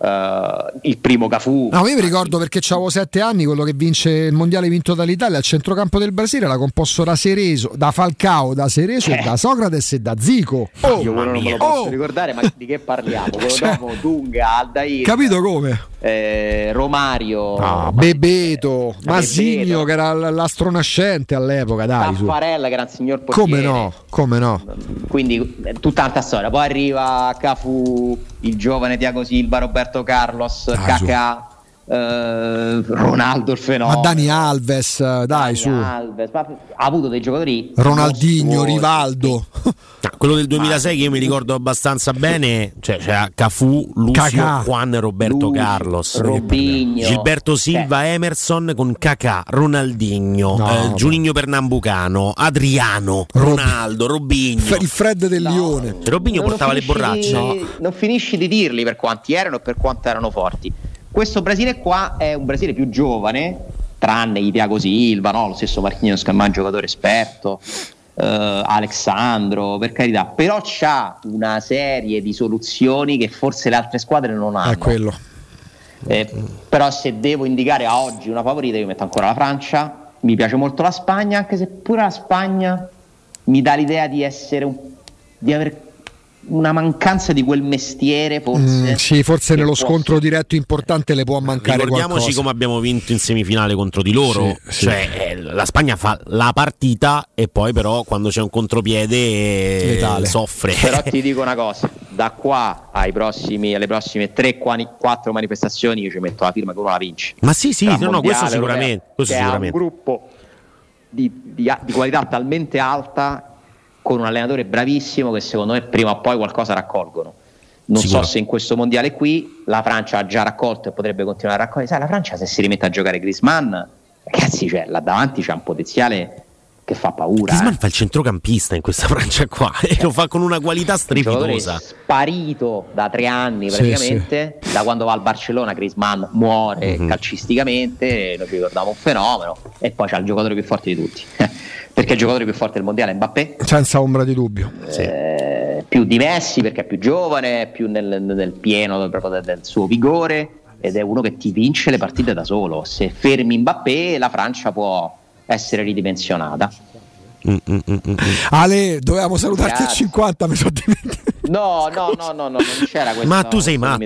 Speaker 2: Eh, il primo Cafu.
Speaker 1: No, io mi ricordo perché avevo sette anni, quello che vince il mondiale vinto dall'Italia al centrocampo del Brasile era composto da Cereso, da Falcao, da Cereso e
Speaker 2: Eh.
Speaker 1: da Socrates e da Zico. Oh,
Speaker 2: Io quello non me lo
Speaker 3: mia.
Speaker 2: posso
Speaker 1: Oh!
Speaker 2: ricordare, ma di che parliamo? Quello
Speaker 1: Cioè-
Speaker 2: dopo Dunga, Aldair,
Speaker 1: capito come?
Speaker 2: eh, Romario,
Speaker 1: Ah, Bebeto, Masigno
Speaker 2: Bebeto.
Speaker 1: che era l'astronascente all'epoca, dai.
Speaker 2: Taffarella che era un signor portiere.
Speaker 1: Come no? Come no?
Speaker 2: Quindi eh, tutta un'altra storia. Poi arriva Cafu, il giovane Tiago Silva, Roberto Carlos,
Speaker 1: Dai,
Speaker 2: Kakà, eh, Ronaldo il fenomeno.
Speaker 1: Ma Dani Alves, dai
Speaker 2: Dani
Speaker 1: su.
Speaker 2: Alves, ma ha avuto dei giocatori
Speaker 1: Ronaldinho. Rivaldo.
Speaker 3: Ah, quello del 2006 che io mi ricordo abbastanza bene, cioè c'era Cafu, Lucio,
Speaker 1: Kakà.
Speaker 3: Juan Roberto
Speaker 2: Lucio,
Speaker 3: Carlos.
Speaker 2: Robinho.
Speaker 3: Gilberto Silva, Emerson con Kakà, Ronaldinho,
Speaker 1: No,
Speaker 3: eh. Giuninho Pernambucano, Adriano,
Speaker 1: Rob-
Speaker 3: Ronaldo, Robinho.
Speaker 1: F- il Fred del
Speaker 2: No.
Speaker 1: Lione.
Speaker 3: Cioè, Robinho
Speaker 2: Non-
Speaker 3: portava
Speaker 2: non
Speaker 3: le borracce.
Speaker 2: di- Non finisci di dirli per quanti erano e per quanto erano forti. Questo Brasile qua è un Brasile più giovane, tranne i Thiago Silva, no? lo stesso Marquinhos che è un giocatore esperto, eh, Alexandro, per carità, però c'ha una serie di soluzioni che forse le altre squadre non hanno.
Speaker 1: È quello.
Speaker 2: Eh, però se devo indicare a oggi una favorita, io metto ancora la Francia. Mi piace molto la Spagna, anche se pure la Spagna mi dà l'idea di essere un, di avere una mancanza di quel mestiere, forse.
Speaker 1: Mm, sì, forse nello
Speaker 2: può-
Speaker 1: scontro diretto importante le può mancare
Speaker 3: Ricordiamoci
Speaker 1: qualcosa.
Speaker 3: come abbiamo vinto in semifinale contro di loro.
Speaker 1: Sì, sì.
Speaker 3: Cioè, eh, la Spagna fa la partita e poi, però, quando c'è un contropiede, eh,
Speaker 1: Letale.
Speaker 3: soffre.
Speaker 2: Però ti dico una cosa: da qua ai prossimi, alle prossime 3-4 manifestazioni, io ci metto la firma che uno la vince.
Speaker 3: Ma sì, sì, no, no, questo sicuramente. Questo sicuramente.
Speaker 2: un gruppo di, di- di qualità talmente alta con un allenatore bravissimo che secondo me prima o poi qualcosa raccolgono. Non Sicuro. so se in questo mondiale qui la Francia ha già raccolto e potrebbe continuare a raccogliere. Sai, la Francia se si rimette a giocare Griezmann, ragazzi, cioè, là davanti c'è un potenziale che fa paura.
Speaker 3: Griezmann
Speaker 2: eh.
Speaker 3: fa il centrocampista in questa Francia qua e lo fa con una qualità strepitosa.
Speaker 2: Sparito da tre anni praticamente, sì, sì. da quando va al Barcellona Griezmann muore mm-hmm. calcisticamente, noi ci ricordiamo un fenomeno e poi c'è il giocatore più forte di tutti. perché il giocatore più forte del mondiale è Mbappé.
Speaker 1: Senza ombra di dubbio.
Speaker 2: Eh, più di Messi perché è più giovane, più nel, nel pieno del, del suo vigore ed è uno che ti vince le partite da solo. Se fermi Mbappé la Francia può essere ridimensionata.
Speaker 1: Mm, mm, mm, mm, mm. Ale, dovevamo salutarti Grazie. a 50, mi sono dimenticato.
Speaker 2: No, no, no, no, no, non c'era questo.
Speaker 3: Ma tu sei matto.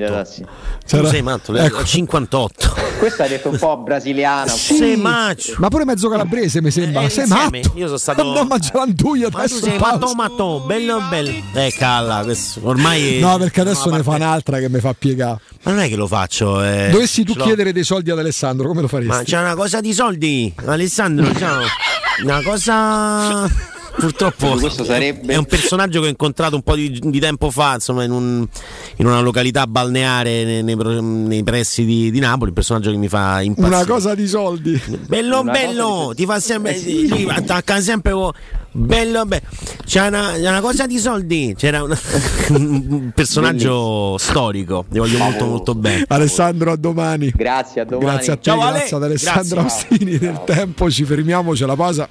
Speaker 3: Tu sei matto, ecco. 58.
Speaker 2: Questo hai detto un po' brasiliano.
Speaker 3: Sì. Sei macio.
Speaker 1: Ma pure mezzo calabrese mi sembra. Eh, sei matto.
Speaker 3: Io sono stato.
Speaker 1: Non mangiare tu
Speaker 3: Ma tu sei matto, matto, bello, bello. Eh, calla, questo ormai.
Speaker 1: No, perché adesso ne fa un'altra che mi fa piegare.
Speaker 3: Ma non è che lo faccio. Eh.
Speaker 1: Dovessi tu chiedere dei soldi ad Alessandro, come lo faresti?
Speaker 3: Ma c'è una cosa di soldi, Alessandro, ciao. Una cosa Purtroppo sarebbe... è un personaggio che ho incontrato un po' di, di tempo fa, insomma, in, un, in, una località balneare nei, nei, nei pressi di, di, Napoli. Un personaggio che mi fa impazzire.
Speaker 1: Una cosa di soldi.
Speaker 3: Bello, una bello, di... ti fa sempre. Eh sì. ti attacca sempre con. Bello, bello. C'è una, una, cosa di soldi. C'era una, un personaggio storico. Ti voglio molto, molto bene.
Speaker 1: Alessandro, a domani.
Speaker 2: Grazie, a domani.
Speaker 1: Grazie a te, Ciao, grazie ad Alessandro grazie. Ostini. Nel tempo ci fermiamo, c'è la pausa.